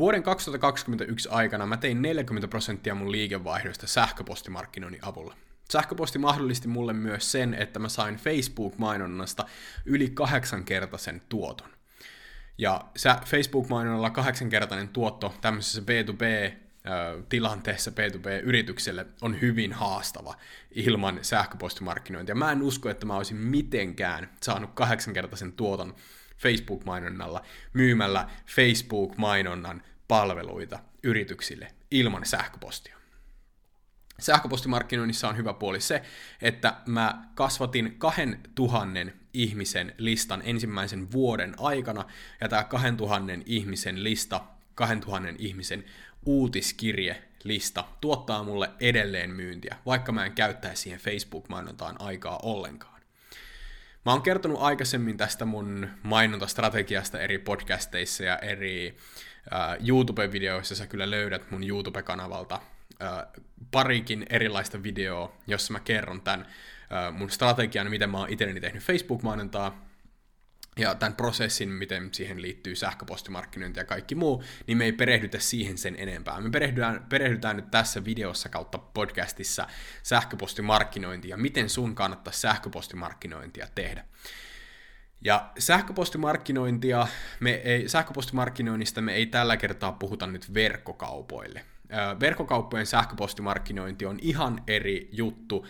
Vuoden 2021 aikana mä tein 40 prosenttia mun liikevaihdosta sähköpostimarkkinoinnin avulla. Sähköposti mahdollisti mulle myös sen, että mä sain Facebook-mainonnasta yli kahdeksankertaisen tuoton. Ja Facebook-mainonnalla kahdeksankertainen tuotto tämmöisessä B2B tilanteessa B2B-yritykselle on hyvin haastava ilman sähköpostimarkkinointia. Mä en usko, että mä olisin mitenkään saanut kahdeksankertaisen tuoton Facebook-mainonnalla myymällä Facebook-mainonnan palveluita yrityksille ilman sähköpostia. Sähköpostimarkkinoinnissa on hyvä puoli se, että mä kasvatin 2000 ihmisen listan ensimmäisen vuoden aikana, ja tämä 2000 ihmisen lista, 2000 ihmisen uutiskirje lista tuottaa mulle edelleen myyntiä, vaikka mä en käyttäisi siihen Facebook-mainontaan aikaa ollenkaan. Mä oon kertonut aikaisemmin tästä mun mainontastrategiasta eri podcasteissa ja eri uh, YouTube-videoissa, sä kyllä löydät mun YouTube-kanavalta uh, parikin erilaista videoa, jossa mä kerron tämän uh, mun strategian, miten mä oon itselleni tehnyt Facebook-mainontaa, ja tämän prosessin, miten siihen liittyy sähköpostimarkkinointi ja kaikki muu, niin me ei perehdytä siihen sen enempää. Me perehdytään, perehdytään nyt tässä videossa kautta podcastissa sähköpostimarkkinointia ja miten sun kannattaa sähköpostimarkkinointia tehdä. Ja sähköpostimarkkinointia, me ei, sähköpostimarkkinoinnista me ei tällä kertaa puhuta nyt verkkokaupoille. Verkkokauppojen sähköpostimarkkinointi on ihan eri juttu,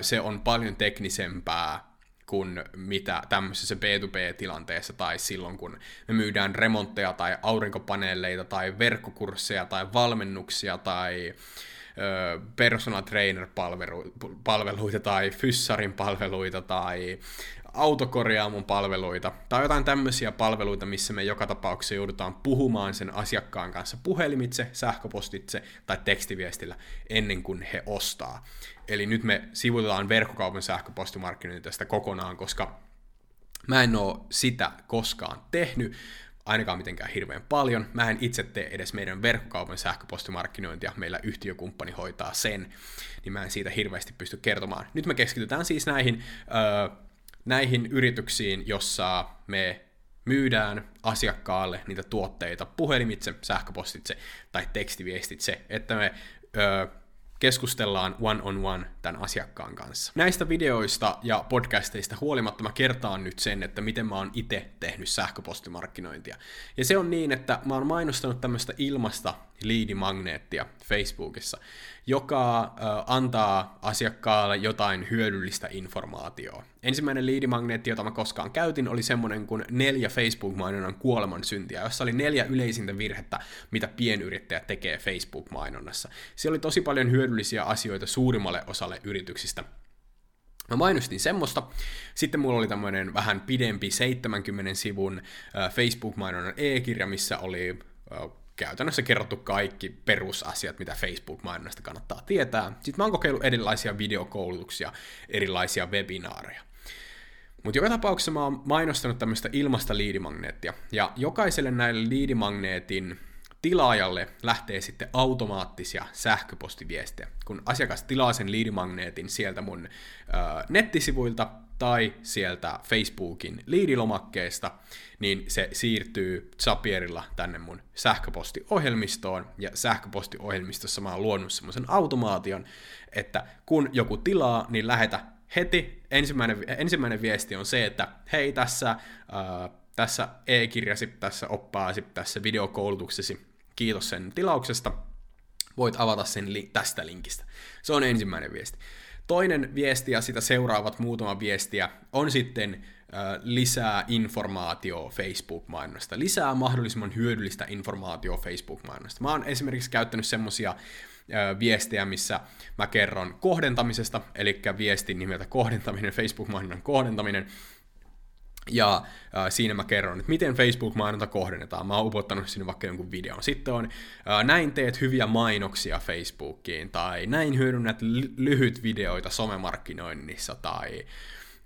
se on paljon teknisempää, kuin mitä tämmöisessä B2B-tilanteessa tai silloin, kun me myydään remontteja tai aurinkopaneeleita tai verkkokursseja tai valmennuksia tai personal trainer-palveluita tai fyssarin palveluita tai autokorjaamon palveluita tai jotain tämmöisiä palveluita, missä me joka tapauksessa joudutaan puhumaan sen asiakkaan kanssa puhelimitse, sähköpostitse tai tekstiviestillä ennen kuin he ostaa. Eli nyt me sivutetaan verkkokaupan sähköpostimarkkinointi tästä kokonaan, koska mä en oo sitä koskaan tehnyt, ainakaan mitenkään hirveän paljon. Mä en itse tee edes meidän verkkokaupan sähköpostimarkkinointia, meillä yhtiökumppani hoitaa sen, niin mä en siitä hirveästi pysty kertomaan. Nyt me keskitytään siis näihin, äh, näihin yrityksiin, jossa me myydään asiakkaalle niitä tuotteita puhelimitse, sähköpostitse tai tekstiviestitse, että me ö, keskustellaan one-on-one tämän asiakkaan kanssa. Näistä videoista ja podcasteista huolimatta mä kertaan nyt sen, että miten mä oon itse tehnyt sähköpostimarkkinointia. Ja se on niin, että mä oon mainostanut tämmöistä ilmasta liidimagneettia Facebookissa, joka antaa asiakkaalle jotain hyödyllistä informaatiota. Ensimmäinen liidimagneetti, jota mä koskaan käytin, oli semmonen kuin neljä Facebook-mainonnan kuoleman syntiä, jossa oli neljä yleisintä virhettä, mitä pienyrittäjä tekee Facebook-mainonnassa. Siellä oli tosi paljon hyödyllisiä asioita suurimmalle osalle yrityksistä, Mä mainostin semmoista. Sitten mulla oli tämmöinen vähän pidempi 70 sivun Facebook-mainonnan e-kirja, missä oli käytännössä kerrottu kaikki perusasiat, mitä Facebook-mainonnasta kannattaa tietää. Sitten mä oon kokeillut erilaisia videokoulutuksia, erilaisia webinaareja. Mutta joka tapauksessa mä oon mainostanut tämmöistä ilmasta liidimagneettia, ja jokaiselle näille liidimagneetin tilaajalle lähtee sitten automaattisia sähköpostiviestejä. Kun asiakas tilaa sen liidimagneetin sieltä mun ö, nettisivuilta tai sieltä Facebookin liidilomakkeesta, niin se siirtyy Zapierilla tänne mun sähköpostiohjelmistoon, ja sähköpostiohjelmistossa mä oon luonut semmoisen automaation, että kun joku tilaa, niin lähetä heti. Ensimmäinen, ensimmäinen viesti on se, että hei tässä, äh, tässä e-kirjasi, tässä oppaasi, tässä videokoulutuksesi, kiitos sen tilauksesta, voit avata sen li- tästä linkistä. Se on ensimmäinen viesti. Toinen viesti ja sitä seuraavat muutama viestiä on sitten lisää informaatio Facebook-mainonnasta, lisää mahdollisimman hyödyllistä informaatio Facebook-mainonnasta. Mä oon esimerkiksi käyttänyt semmosia viestejä, missä mä kerron kohdentamisesta, eli viestin nimeltä kohdentaminen, Facebook-mainonnan kohdentaminen, ja äh, siinä mä kerron, että miten Facebook-mainonta kohdennetaan. Mä oon upottanut sinne vaikka jonkun videon. Sitten on, äh, näin teet hyviä mainoksia Facebookiin, tai näin hyödynnät ly- lyhyt videoita somemarkkinoinnissa, tai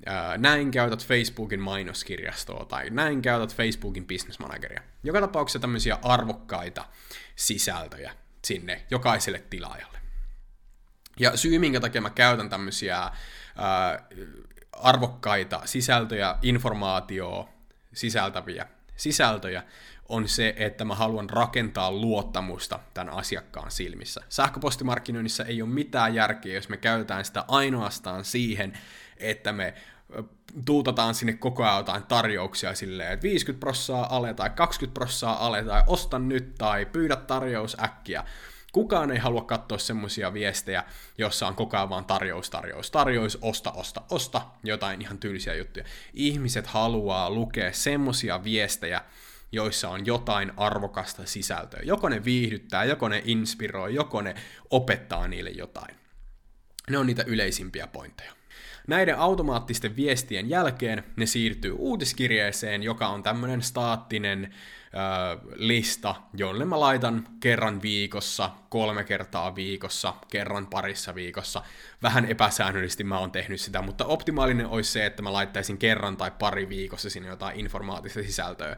äh, näin käytät Facebookin mainoskirjastoa, tai näin käytät Facebookin business manageria. Joka tapauksessa tämmöisiä arvokkaita sisältöjä sinne jokaiselle tilaajalle. Ja syy, minkä takia mä käytän tämmöisiä äh, arvokkaita sisältöjä, informaatioa sisältäviä sisältöjä, on se, että mä haluan rakentaa luottamusta tämän asiakkaan silmissä. Sähköpostimarkkinoinnissa ei ole mitään järkeä, jos me käytetään sitä ainoastaan siihen, että me tuutataan sinne koko ajan jotain tarjouksia silleen, että 50 prossaa ale tai 20 prossaa ale tai osta nyt tai pyydä tarjous äkkiä. Kukaan ei halua katsoa semmoisia viestejä, jossa on koko ajan vaan tarjous, tarjous, tarjous, osta, osta, osta, jotain ihan tyylisiä juttuja. Ihmiset haluaa lukea semmoisia viestejä, joissa on jotain arvokasta sisältöä. Joko ne viihdyttää, joko ne inspiroi, joko ne opettaa niille jotain. Ne on niitä yleisimpiä pointteja. Näiden automaattisten viestien jälkeen ne siirtyy uutiskirjeeseen, joka on tämmöinen staattinen ö, lista, jolle mä laitan kerran viikossa, kolme kertaa viikossa, kerran parissa viikossa. Vähän epäsäännöllisesti mä oon tehnyt sitä, mutta optimaalinen olisi se, että mä laittaisin kerran tai pari viikossa sinne jotain informaatista sisältöä,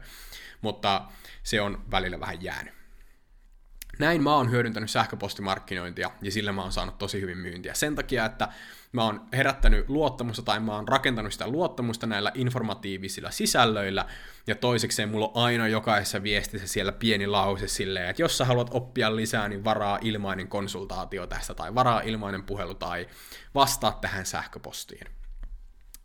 mutta se on välillä vähän jäänyt. Näin mä oon hyödyntänyt sähköpostimarkkinointia ja sillä mä oon saanut tosi hyvin myyntiä. Sen takia, että mä oon herättänyt luottamusta tai mä oon rakentanut sitä luottamusta näillä informatiivisilla sisällöillä ja toisekseen mulla on aina jokaisessa viestissä siellä pieni lause silleen, että jos sä haluat oppia lisää, niin varaa ilmainen konsultaatio tästä tai varaa ilmainen puhelu tai vastaa tähän sähköpostiin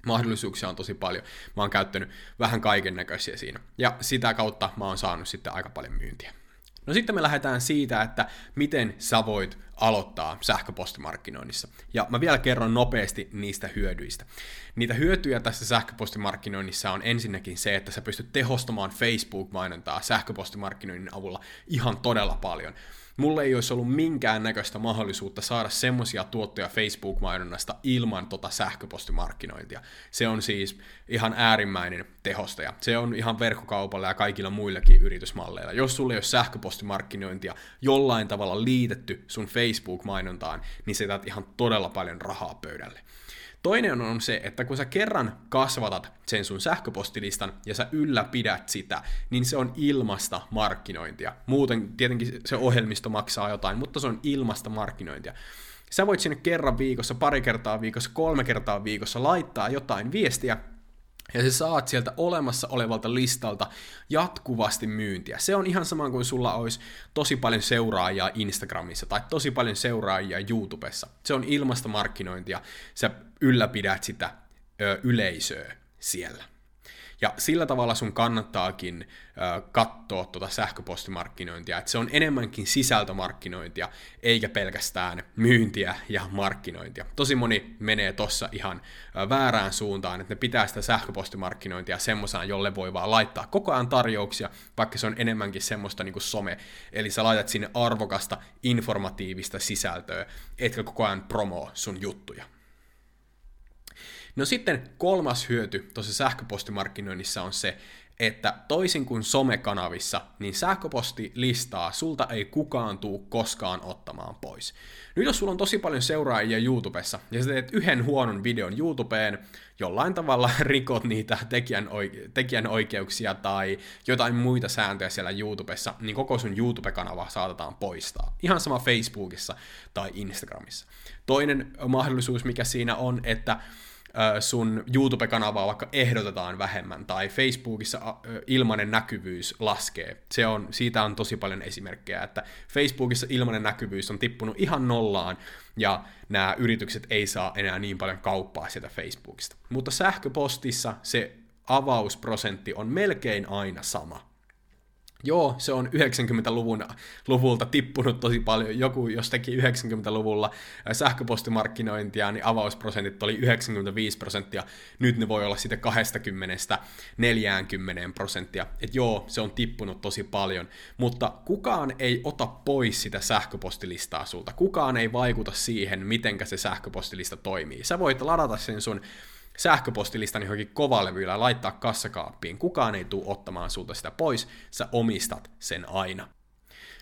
mahdollisuuksia on tosi paljon. Mä oon käyttänyt vähän kaiken näköisiä siinä. Ja sitä kautta mä oon saanut sitten aika paljon myyntiä. No sitten me lähdetään siitä, että miten sä voit aloittaa sähköpostimarkkinoinnissa. Ja mä vielä kerron nopeasti niistä hyödyistä. Niitä hyötyjä tässä sähköpostimarkkinoinnissa on ensinnäkin se, että sä pystyt tehostamaan Facebook-mainontaa sähköpostimarkkinoinnin avulla ihan todella paljon. Mulle ei olisi ollut minkään näköistä mahdollisuutta saada semmoisia tuottoja Facebook-mainonnasta ilman tota sähköpostimarkkinointia. Se on siis ihan äärimmäinen tehostaja. Se on ihan verkkokaupalla ja kaikilla muillakin yritysmalleilla. Jos sulle ei ole sähköpostimarkkinointia jollain tavalla liitetty sun Facebook-mainontaan, niin se ihan todella paljon rahaa pöydälle. Toinen on se, että kun sä kerran kasvatat sen sun sähköpostilistan ja sä ylläpidät sitä, niin se on ilmasta markkinointia. Muuten tietenkin se ohjelmisto maksaa jotain, mutta se on ilmasta markkinointia. Sä voit sinne kerran viikossa, pari kertaa viikossa, kolme kertaa viikossa laittaa jotain viestiä, ja sä saat sieltä olemassa olevalta listalta jatkuvasti myyntiä. Se on ihan sama kuin sulla olisi tosi paljon seuraajia Instagramissa tai tosi paljon seuraajia YouTubessa. Se on ilmasta markkinointia. Sä ylläpidät sitä ö, yleisöä siellä. Ja sillä tavalla sun kannattaakin katsoa tuota sähköpostimarkkinointia, että se on enemmänkin sisältömarkkinointia, eikä pelkästään myyntiä ja markkinointia. Tosi moni menee tossa ihan väärään suuntaan, että ne pitää sitä sähköpostimarkkinointia semmoisena, jolle voi vaan laittaa koko ajan tarjouksia, vaikka se on enemmänkin semmoista niin kuin some, eli sä laitat sinne arvokasta, informatiivista sisältöä, etkä koko ajan promoo sun juttuja. No sitten kolmas hyöty tuossa sähköpostimarkkinoinnissa on se, että toisin kuin somekanavissa, niin sähköpostilistaa sulta ei kukaan tuu koskaan ottamaan pois. Nyt jos sulla on tosi paljon seuraajia YouTubessa, ja sä teet yhden huonon videon YouTubeen, jollain tavalla rikot niitä tekijän, oike- tekijän oikeuksia tai jotain muita sääntöjä siellä YouTubessa, niin koko sun YouTube-kanava saatetaan poistaa. Ihan sama Facebookissa tai Instagramissa. Toinen mahdollisuus, mikä siinä on, että sun YouTube-kanavaa vaikka ehdotetaan vähemmän, tai Facebookissa ilmainen näkyvyys laskee. Se on, siitä on tosi paljon esimerkkejä, että Facebookissa ilmainen näkyvyys on tippunut ihan nollaan, ja nämä yritykset ei saa enää niin paljon kauppaa sieltä Facebookista. Mutta sähköpostissa se avausprosentti on melkein aina sama. Joo, se on 90-luvun luvulta tippunut tosi paljon. Joku, jos teki 90-luvulla sähköpostimarkkinointia, niin avausprosentit oli 95 prosenttia. Nyt ne voi olla sitten 20 40 prosenttia. Et joo, se on tippunut tosi paljon. Mutta kukaan ei ota pois sitä sähköpostilistaa sulta. Kukaan ei vaikuta siihen, mitenkä se sähköpostilista toimii. Sä voit ladata sen sun sähköpostilistan johonkin kovalevyllä ja laittaa kassakaappiin. Kukaan ei tule ottamaan sulta sitä pois, sä omistat sen aina.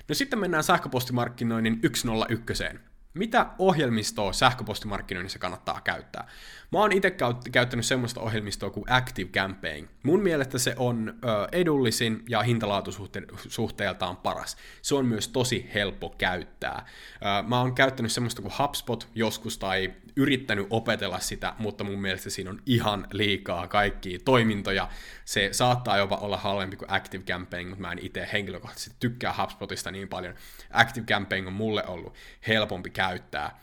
No sitten mennään sähköpostimarkkinoinnin 101. mitä ohjelmistoa sähköpostimarkkinoinnissa kannattaa käyttää? Mä oon itse käyttänyt semmoista ohjelmistoa kuin Active Campaign. Mun mielestä se on ö, edullisin ja hintalaatusuhteeltaan paras. Se on myös tosi helppo käyttää. Ö, mä oon käyttänyt semmoista kuin HubSpot joskus tai yrittänyt opetella sitä, mutta mun mielestä siinä on ihan liikaa kaikkia toimintoja. Se saattaa jopa olla halvempi kuin Active Campaign, mutta mä en itse henkilökohtaisesti tykkää HubSpotista niin paljon. Active Campaign on mulle ollut helpompi käyttää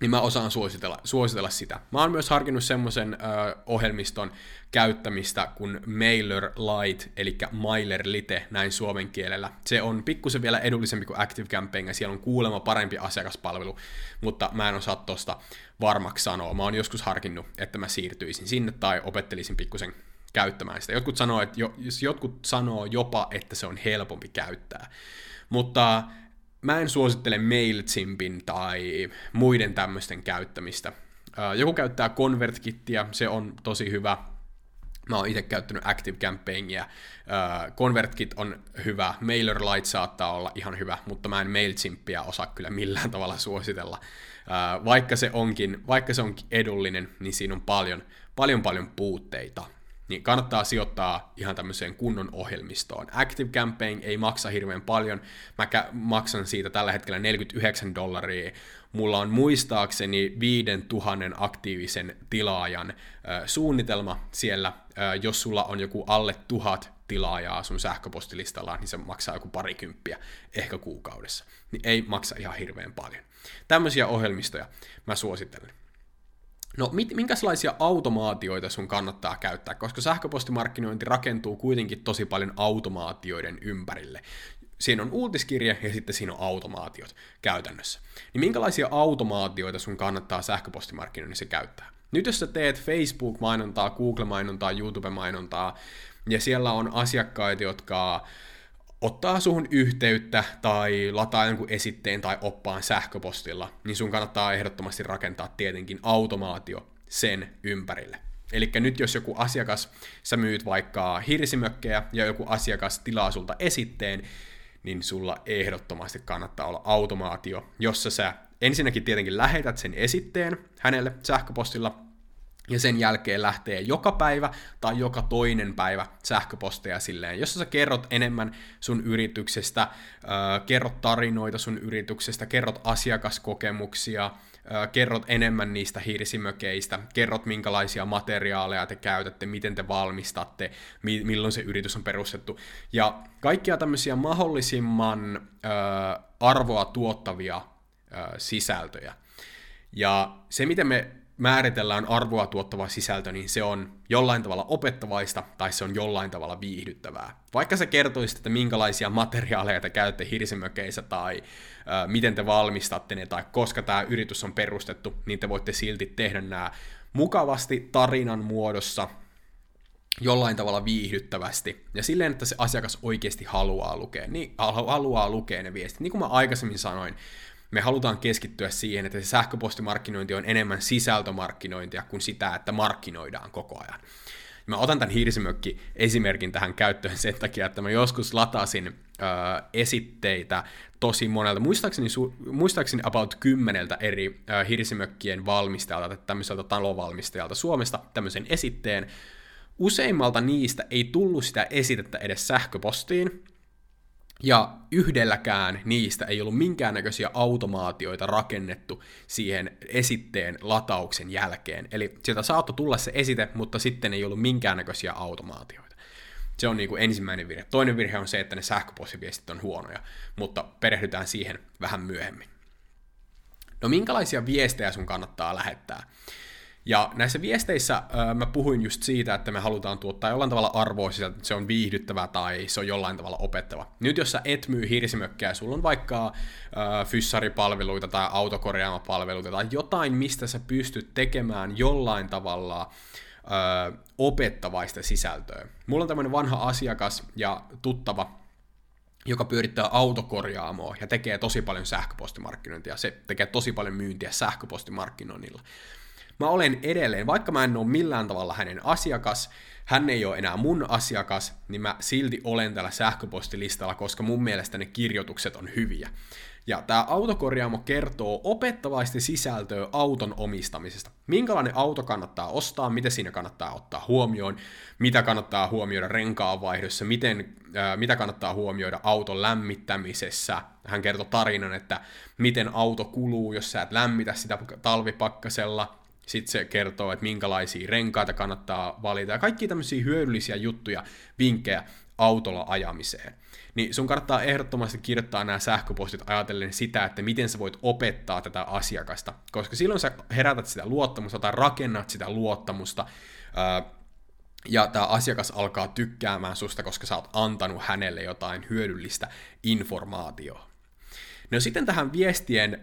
niin mä osaan suositella, suositella sitä. Mä oon myös harkinnut semmoisen ohjelmiston käyttämistä kuin MailerLite, eli MailerLite näin suomen kielellä. Se on pikkusen vielä edullisempi kuin ActiveCampaign, ja siellä on kuulemma parempi asiakaspalvelu, mutta mä en osaa tosta varmaksi sanoa. Mä oon joskus harkinnut, että mä siirtyisin sinne tai opettelisin pikkusen käyttämään sitä. Jotkut sanoo, että jo, jotkut sanoo jopa, että se on helpompi käyttää. Mutta mä en suosittele MailChimpin tai muiden tämmöisten käyttämistä. Joku käyttää ConvertKittiä, se on tosi hyvä. Mä oon itse käyttänyt Active Campaignia. ConvertKit on hyvä, MailerLite saattaa olla ihan hyvä, mutta mä en MailChimpia osaa kyllä millään tavalla suositella. Vaikka se onkin, vaikka se onkin edullinen, niin siinä on paljon, paljon paljon puutteita niin kannattaa sijoittaa ihan tämmöiseen kunnon ohjelmistoon. Active Campaign ei maksa hirveän paljon, mä maksan siitä tällä hetkellä 49 dollaria, mulla on muistaakseni 5000 aktiivisen tilaajan suunnitelma siellä, jos sulla on joku alle tuhat tilaajaa sun sähköpostilistalla, niin se maksaa joku parikymppiä ehkä kuukaudessa. Niin ei maksa ihan hirveän paljon. Tämmöisiä ohjelmistoja mä suosittelen. No, mit, minkälaisia automaatioita sun kannattaa käyttää, koska sähköpostimarkkinointi rakentuu kuitenkin tosi paljon automaatioiden ympärille. Siinä on uutiskirje ja sitten siinä on automaatiot käytännössä. Niin minkälaisia automaatioita sun kannattaa sähköpostimarkkinoinnissa käyttää? Nyt jos sä teet Facebook-mainontaa, Google-mainontaa, YouTube-mainontaa, ja siellä on asiakkaita, jotka ottaa suhun yhteyttä tai lataa jonkun esitteen tai oppaan sähköpostilla, niin sun kannattaa ehdottomasti rakentaa tietenkin automaatio sen ympärille. Eli nyt jos joku asiakas, sä myyt vaikka hirsimökkejä ja joku asiakas tilaa sulta esitteen, niin sulla ehdottomasti kannattaa olla automaatio, jossa sä ensinnäkin tietenkin lähetät sen esitteen hänelle sähköpostilla, ja sen jälkeen lähtee joka päivä tai joka toinen päivä sähköposteja silleen, jossa sä kerrot enemmän sun yrityksestä, kerrot tarinoita sun yrityksestä, kerrot asiakaskokemuksia, kerrot enemmän niistä hirsimökeistä, kerrot minkälaisia materiaaleja te käytätte, miten te valmistatte, mi- milloin se yritys on perustettu, ja kaikkia tämmöisiä mahdollisimman arvoa tuottavia sisältöjä. Ja se, miten me määritellään arvoa tuottava sisältö, niin se on jollain tavalla opettavaista tai se on jollain tavalla viihdyttävää. Vaikka se kertoisi, että minkälaisia materiaaleja te käytte hirsimökeissä tai ö, miten te valmistatte ne tai koska tämä yritys on perustettu, niin te voitte silti tehdä nämä mukavasti tarinan muodossa jollain tavalla viihdyttävästi ja silleen, että se asiakas oikeasti haluaa lukea, niin, haluaa lukea ne viestit. Niin kuin mä aikaisemmin sanoin, me halutaan keskittyä siihen, että se sähköpostimarkkinointi on enemmän sisältömarkkinointia kuin sitä, että markkinoidaan koko ajan. Mä otan tämän hirsimökki esimerkin tähän käyttöön sen takia, että mä joskus latasin ö, esitteitä tosi monelta, muistaakseni, su, muistaakseni about kymmeneltä eri ö, hirsimökkien valmistajalta tämmöiseltä talovalmistajalta Suomesta tämmöisen esitteen. Useimmalta niistä ei tullut sitä esitettä edes sähköpostiin, ja yhdelläkään niistä ei ollut minkäännäköisiä automaatioita rakennettu siihen esitteen latauksen jälkeen. Eli sieltä saattoi tulla se esite, mutta sitten ei ollut minkäännäköisiä automaatioita. Se on niin kuin ensimmäinen virhe. Toinen virhe on se, että ne sähköpostiviestit on huonoja, mutta perehdytään siihen vähän myöhemmin. No minkälaisia viestejä sun kannattaa lähettää? Ja näissä viesteissä äh, mä puhuin just siitä, että me halutaan tuottaa jollain tavalla arvoa sieltä, että se on viihdyttävä tai se on jollain tavalla opettava. Nyt jos sä et myy hirsimökkää, sulla on vaikka äh, fyssaripalveluita tai autokorjaamapalveluita tai jotain, mistä sä pystyt tekemään jollain tavalla äh, opettavaista sisältöä. Mulla on tämmöinen vanha asiakas ja tuttava, joka pyörittää autokorjaamoa ja tekee tosi paljon sähköpostimarkkinointia. Se tekee tosi paljon myyntiä sähköpostimarkkinoinnilla. Mä olen edelleen, vaikka mä en ole millään tavalla hänen asiakas, hän ei ole enää mun asiakas, niin mä silti olen tällä sähköpostilistalla, koska mun mielestä ne kirjoitukset on hyviä. Ja tämä autokorjaamo kertoo opettavaisesti sisältöä auton omistamisesta. Minkälainen auto kannattaa ostaa, mitä siinä kannattaa ottaa huomioon, mitä kannattaa huomioida renkaanvaihdossa, miten, ää, mitä kannattaa huomioida auton lämmittämisessä. Hän kertoo tarinan, että miten auto kuluu, jos sä et lämmitä sitä talvipakkasella. Sitten se kertoo, että minkälaisia renkaita kannattaa valita ja kaikki tämmöisiä hyödyllisiä juttuja, vinkkejä autolla ajamiseen niin sun kannattaa ehdottomasti kirjoittaa nämä sähköpostit ajatellen sitä, että miten sä voit opettaa tätä asiakasta, koska silloin sä herätät sitä luottamusta tai rakennat sitä luottamusta, ja tämä asiakas alkaa tykkäämään susta, koska sä oot antanut hänelle jotain hyödyllistä informaatiota. No sitten tähän viestien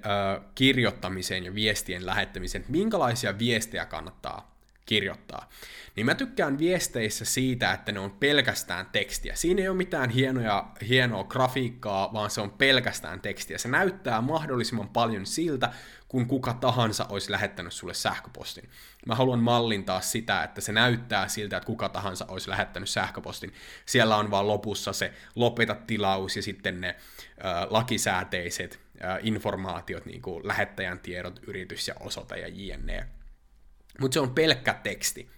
kirjoittamiseen ja viestien lähettämiseen, että minkälaisia viestejä kannattaa kirjoittaa niin mä tykkään viesteissä siitä, että ne on pelkästään tekstiä. Siinä ei ole mitään hienoja, hienoa grafiikkaa, vaan se on pelkästään tekstiä. Se näyttää mahdollisimman paljon siltä, kun kuka tahansa olisi lähettänyt sulle sähköpostin. Mä haluan mallintaa sitä, että se näyttää siltä, että kuka tahansa olisi lähettänyt sähköpostin. Siellä on vaan lopussa se lopeta tilaus ja sitten ne äh, lakisääteiset äh, informaatiot, niin kuin lähettäjän tiedot, yritys ja osoite ja jne. Mutta se on pelkkä teksti.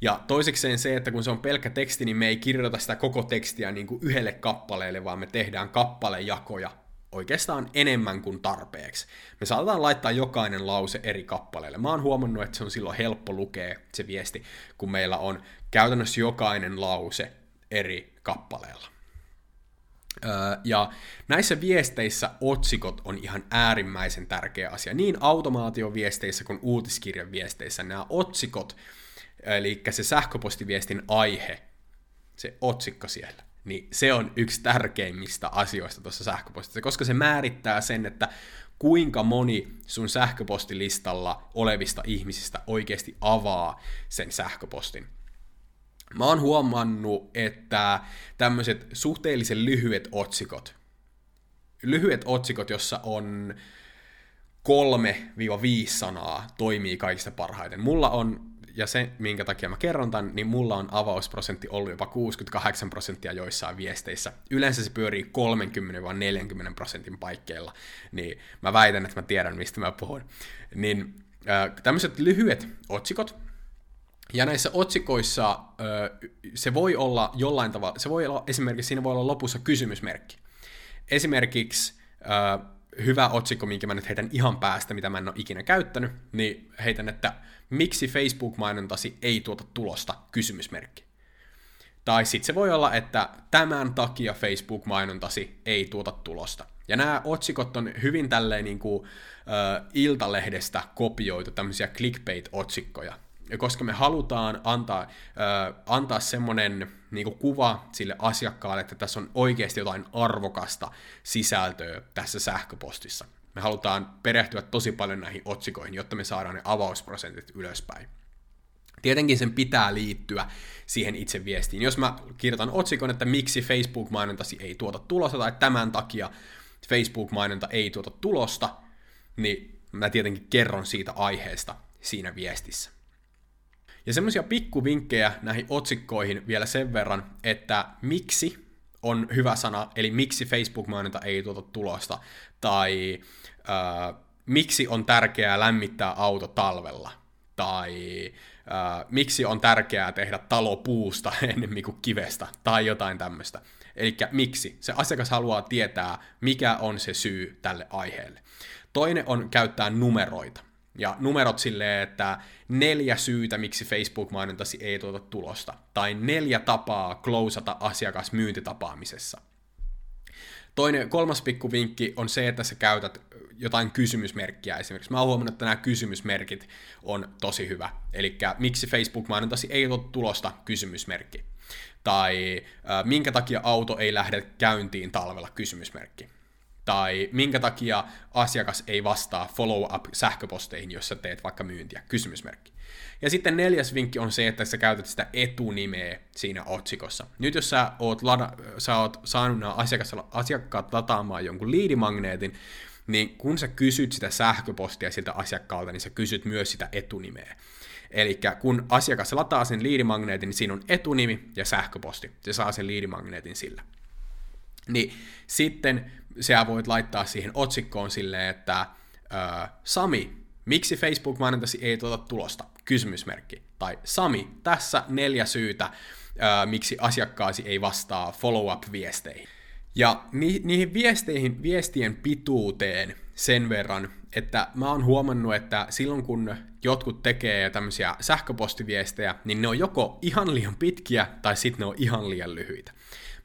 Ja toisekseen se, että kun se on pelkkä teksti, niin me ei kirjoita sitä koko tekstiä niin kuin yhdelle kappaleelle, vaan me tehdään kappalejakoja oikeastaan enemmän kuin tarpeeksi. Me saatetaan laittaa jokainen lause eri kappaleelle. Mä oon huomannut, että se on silloin helppo lukea se viesti, kun meillä on käytännössä jokainen lause eri kappaleella. Ja näissä viesteissä otsikot on ihan äärimmäisen tärkeä asia. Niin automaatioviesteissä kuin uutiskirjan viesteissä nämä otsikot eli se sähköpostiviestin aihe, se otsikko siellä, niin se on yksi tärkeimmistä asioista tuossa sähköpostissa, koska se määrittää sen, että kuinka moni sun sähköpostilistalla olevista ihmisistä oikeasti avaa sen sähköpostin. Mä oon huomannut, että tämmöiset suhteellisen lyhyet otsikot, lyhyet otsikot, jossa on 3-5 sanaa, toimii kaikista parhaiten. Mulla on ja se, minkä takia mä kerron tämän, niin mulla on avausprosentti ollut jopa 68 prosenttia joissain viesteissä. Yleensä se pyörii 30-40 prosentin paikkeilla, niin mä väitän, että mä tiedän, mistä mä puhun. Niin äh, tämmöiset lyhyet otsikot, ja näissä otsikoissa se voi olla jollain tavalla, se voi olla esimerkiksi, siinä voi olla lopussa kysymysmerkki. Esimerkiksi hyvä otsikko, minkä mä nyt heitän ihan päästä, mitä mä en ole ikinä käyttänyt, niin heitän, että miksi Facebook-mainontasi ei tuota tulosta, kysymysmerkki. Tai sitten se voi olla, että tämän takia Facebook-mainontasi ei tuota tulosta. Ja nämä otsikot on hyvin tälleen niin kuin, äh, Iltalehdestä kopioitu tämmöisiä clickbait-otsikkoja. Koska me halutaan antaa, äh, antaa semmoinen niin kuva sille asiakkaalle, että tässä on oikeasti jotain arvokasta sisältöä tässä sähköpostissa. Me halutaan perehtyä tosi paljon näihin otsikoihin, jotta me saadaan ne avausprosentit ylöspäin. Tietenkin sen pitää liittyä siihen itse viestiin. Jos mä kirjoitan otsikon, että miksi Facebook-mainontasi ei tuota tulosta, tai tämän takia Facebook-mainonta ei tuota tulosta, niin mä tietenkin kerron siitä aiheesta siinä viestissä. Ja semmoisia pikkuvinkkejä näihin otsikkoihin vielä sen verran, että miksi on hyvä sana, eli miksi Facebook-mainonta ei tuota tulosta, tai äh, miksi on tärkeää lämmittää auto talvella, tai äh, miksi on tärkeää tehdä talo puusta enemmän kuin kivestä, tai jotain tämmöistä. Eli miksi? Se asiakas haluaa tietää, mikä on se syy tälle aiheelle. Toinen on käyttää numeroita. Ja numerot silleen, että neljä syytä, miksi Facebook-mainontasi ei tuota tulosta. Tai neljä tapaa klousata asiakas myyntitapaamisessa. Toinen, kolmas pikku vinkki on se, että sä käytät jotain kysymysmerkkiä esimerkiksi. Mä oon huomannut, että nämä kysymysmerkit on tosi hyvä. Eli miksi Facebook-mainontasi ei tuota tulosta, kysymysmerkki. Tai minkä takia auto ei lähde käyntiin talvella, kysymysmerkki tai minkä takia asiakas ei vastaa follow-up-sähköposteihin, jos sä teet vaikka myyntiä, kysymysmerkki. Ja sitten neljäs vinkki on se, että sä käytät sitä etunimeä siinä otsikossa. Nyt jos sä oot, lada, sä oot saanut nämä asiakkaat lataamaan jonkun liidimagneetin, niin kun sä kysyt sitä sähköpostia siltä asiakkaalta, niin sä kysyt myös sitä etunimeä. Eli kun asiakas lataa sen liidimagneetin, niin siinä on etunimi ja sähköposti. Se saa sen liidimagneetin sillä. Niin sitten sä voit laittaa siihen otsikkoon silleen, että äh, Sami, miksi Facebook-mainontasi ei tuota tulosta? Kysymysmerkki. Tai Sami, tässä neljä syytä, äh, miksi asiakkaasi ei vastaa follow-up-viesteihin. Ja ni- niihin viesteihin, viestien pituuteen sen verran, että mä oon huomannut, että silloin kun jotkut tekee tämmöisiä sähköpostiviestejä, niin ne on joko ihan liian pitkiä tai sitten ne on ihan liian lyhyitä.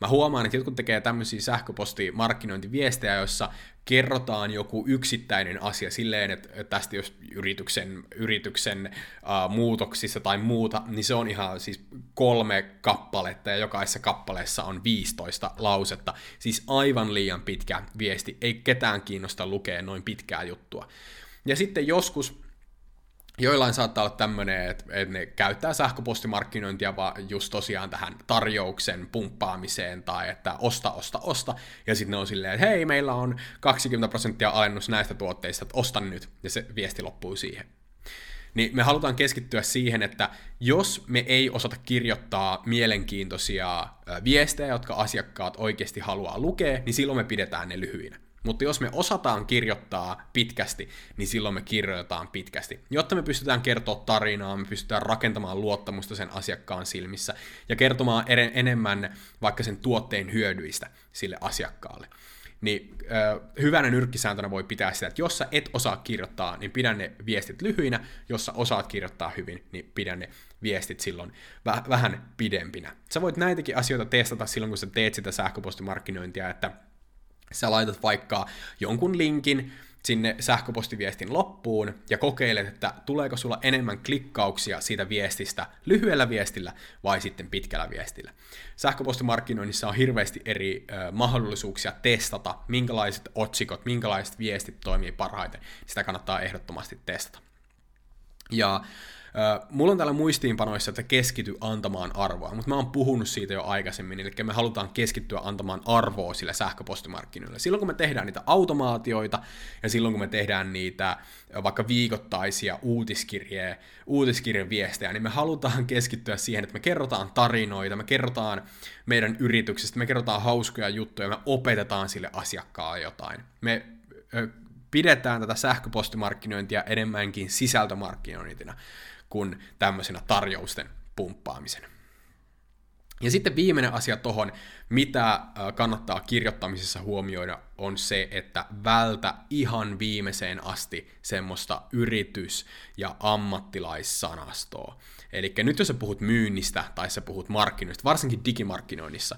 Mä huomaan, että jotkut tekee tämmöisiä sähköpostimarkkinointiviestejä, joissa kerrotaan joku yksittäinen asia silleen, että tästä jos yrityksen, yrityksen uh, muutoksissa tai muuta, niin se on ihan siis kolme kappaletta ja jokaisessa kappaleessa on 15 lausetta. Siis aivan liian pitkä viesti, ei ketään kiinnosta lukea noin pitkää juttua. Ja sitten joskus Joillain saattaa olla tämmöinen, että, ne käyttää sähköpostimarkkinointia vaan just tosiaan tähän tarjouksen pumppaamiseen tai että osta, osta, osta. Ja sitten ne on silleen, että hei, meillä on 20 prosenttia alennus näistä tuotteista, että osta nyt. Ja se viesti loppuu siihen. Niin me halutaan keskittyä siihen, että jos me ei osata kirjoittaa mielenkiintoisia viestejä, jotka asiakkaat oikeasti haluaa lukea, niin silloin me pidetään ne lyhyinä. Mutta jos me osataan kirjoittaa pitkästi, niin silloin me kirjoitetaan pitkästi. Jotta me pystytään kertoa tarinaa, me pystytään rakentamaan luottamusta sen asiakkaan silmissä ja kertomaan enemmän vaikka sen tuotteen hyödyistä sille asiakkaalle. Niin äh, hyvänä nyrkkisääntönä voi pitää sitä, että jos sä et osaa kirjoittaa, niin pidä ne viestit lyhyinä. Jos sä osaat kirjoittaa hyvin, niin pidä ne viestit silloin väh- vähän pidempinä. Sä voit näitäkin asioita testata silloin, kun sä teet sitä sähköpostimarkkinointia, että sä laitat vaikka jonkun linkin sinne sähköpostiviestin loppuun ja kokeilet, että tuleeko sulla enemmän klikkauksia siitä viestistä lyhyellä viestillä vai sitten pitkällä viestillä. Sähköpostimarkkinoinnissa on hirveästi eri ö, mahdollisuuksia testata, minkälaiset otsikot, minkälaiset viestit toimii parhaiten. Sitä kannattaa ehdottomasti testata. Ja mulla on täällä muistiinpanoissa, että keskity antamaan arvoa, mutta mä oon puhunut siitä jo aikaisemmin, eli me halutaan keskittyä antamaan arvoa sille sähköpostimarkkinoille. Silloin kun me tehdään niitä automaatioita ja silloin kun me tehdään niitä vaikka viikoittaisia uutiskirje, uutiskirjan viestejä, niin me halutaan keskittyä siihen, että me kerrotaan tarinoita, me kerrotaan meidän yrityksestä, me kerrotaan hauskoja juttuja, me opetetaan sille asiakkaalle jotain. Me pidetään tätä sähköpostimarkkinointia enemmänkin sisältömarkkinointina kuin tämmöisenä tarjousten pumppaamisena. Ja sitten viimeinen asia tuohon, mitä kannattaa kirjoittamisessa huomioida, on se, että vältä ihan viimeiseen asti semmoista yritys- ja ammattilaissanastoa. Eli nyt jos sä puhut myynnistä tai sä puhut markkinoista, varsinkin digimarkkinoinnissa,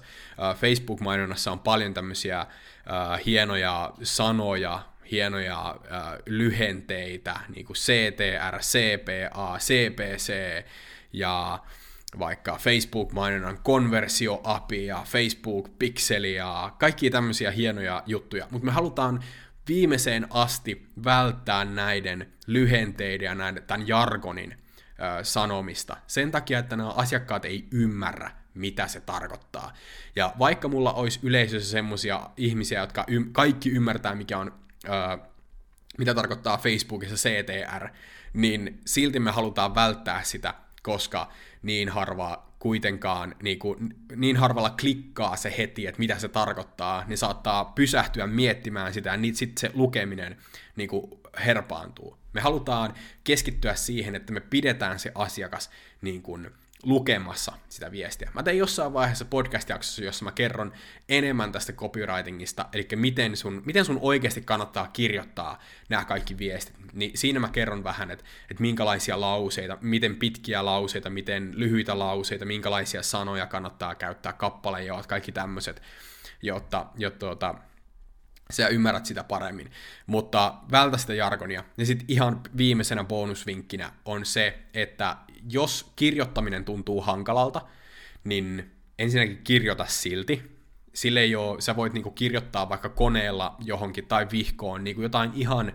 Facebook-mainonnassa on paljon tämmöisiä hienoja sanoja, hienoja äh, lyhenteitä, niin kuin CTR, CPA, CPC ja vaikka Facebook-mainonnan konversio-api ja Facebook-pikseli ja kaikki tämmöisiä hienoja juttuja, mutta me halutaan viimeiseen asti välttää näiden lyhenteiden ja näiden, tämän jargonin ö, sanomista. Sen takia, että nämä asiakkaat ei ymmärrä, mitä se tarkoittaa. Ja vaikka mulla olisi yleisössä semmoisia ihmisiä, jotka y- kaikki ymmärtää, mikä on mitä tarkoittaa Facebookissa CTR, niin silti me halutaan välttää sitä, koska niin harva kuitenkaan, niin, kuin, niin harvalla klikkaa se heti, että mitä se tarkoittaa, niin saattaa pysähtyä miettimään sitä, ja niin sitten se lukeminen niin kuin herpaantuu. Me halutaan keskittyä siihen, että me pidetään se asiakas niin kuin, lukemassa sitä viestiä. Mä tein jossain vaiheessa podcast-jaksossa, jossa mä kerron enemmän tästä copywritingista, eli miten sun, miten sun oikeasti kannattaa kirjoittaa nämä kaikki viestit. Niin siinä mä kerron vähän, että, että minkälaisia lauseita, miten pitkiä lauseita, miten lyhyitä lauseita, minkälaisia sanoja kannattaa käyttää, kappaleja, kaikki tämmöiset, jotta, jotta tuota, sä ymmärrät sitä paremmin. Mutta vältä sitä jargonia. Ja sitten ihan viimeisenä bonusvinkkinä on se, että jos kirjoittaminen tuntuu hankalalta, niin ensinnäkin kirjoita silti. Sille ei ole, sä voit niinku kirjoittaa vaikka koneella johonkin tai vihkoon niinku jotain ihan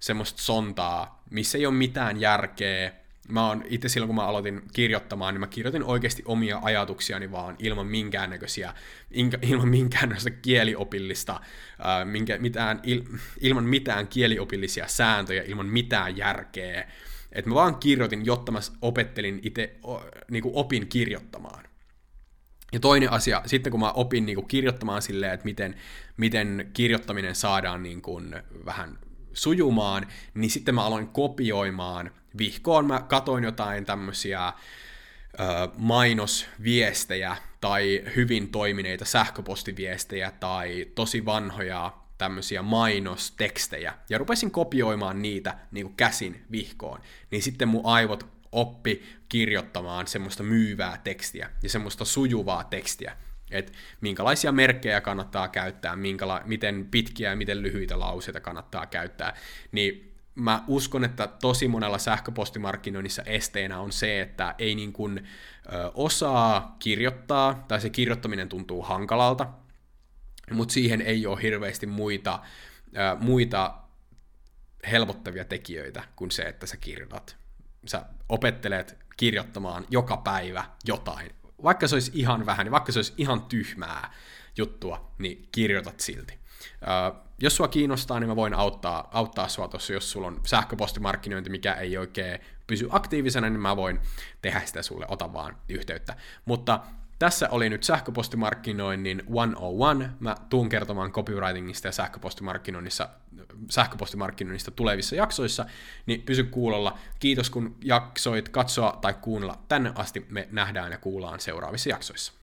semmoista sontaa, missä ei ole mitään järkeä, mä oon itse silloin, kun mä aloitin kirjoittamaan, niin mä kirjoitin oikeasti omia ajatuksiani vaan ilman minkäännäköisiä, ilman minkäännäköistä kieliopillista, ää, minkä, mitään, il, ilman mitään kieliopillisia sääntöjä, ilman mitään järkeä. Että mä vaan kirjoitin, jotta mä opettelin itse, niin opin kirjoittamaan. Ja toinen asia, sitten kun mä opin niin kuin kirjoittamaan silleen, että miten, miten kirjoittaminen saadaan niin kuin vähän sujumaan, niin sitten mä aloin kopioimaan. Vihkoon. Mä katoin jotain tämmöisiä mainosviestejä tai hyvin toimineita sähköpostiviestejä tai tosi vanhoja tämmöisiä mainostekstejä ja rupesin kopioimaan niitä niin kuin käsin vihkoon, niin sitten mun aivot oppi kirjoittamaan semmoista myyvää tekstiä ja semmoista sujuvaa tekstiä, että minkälaisia merkkejä kannattaa käyttää, minkäla- miten pitkiä ja miten lyhyitä lauseita kannattaa käyttää, niin mä uskon, että tosi monella sähköpostimarkkinoinnissa esteenä on se, että ei niin kuin, osaa kirjoittaa, tai se kirjoittaminen tuntuu hankalalta, mutta siihen ei ole hirveästi muita, muita helpottavia tekijöitä kuin se, että sä kirjoitat. Sä opettelet kirjoittamaan joka päivä jotain. Vaikka se olisi ihan vähän, niin vaikka se olisi ihan tyhmää juttua, niin kirjoitat silti. Uh, jos sua kiinnostaa, niin mä voin auttaa, auttaa sua tuossa, jos sulla on sähköpostimarkkinointi, mikä ei oikein pysy aktiivisena, niin mä voin tehdä sitä sulle, ota vaan yhteyttä. Mutta tässä oli nyt sähköpostimarkkinoinnin 101. Mä tuun kertomaan copywritingista ja sähköpostimarkkinoinnissa, sähköpostimarkkinoinnista tulevissa jaksoissa, niin pysy kuulolla. Kiitos kun jaksoit katsoa tai kuunnella tänne asti. Me nähdään ja kuullaan seuraavissa jaksoissa.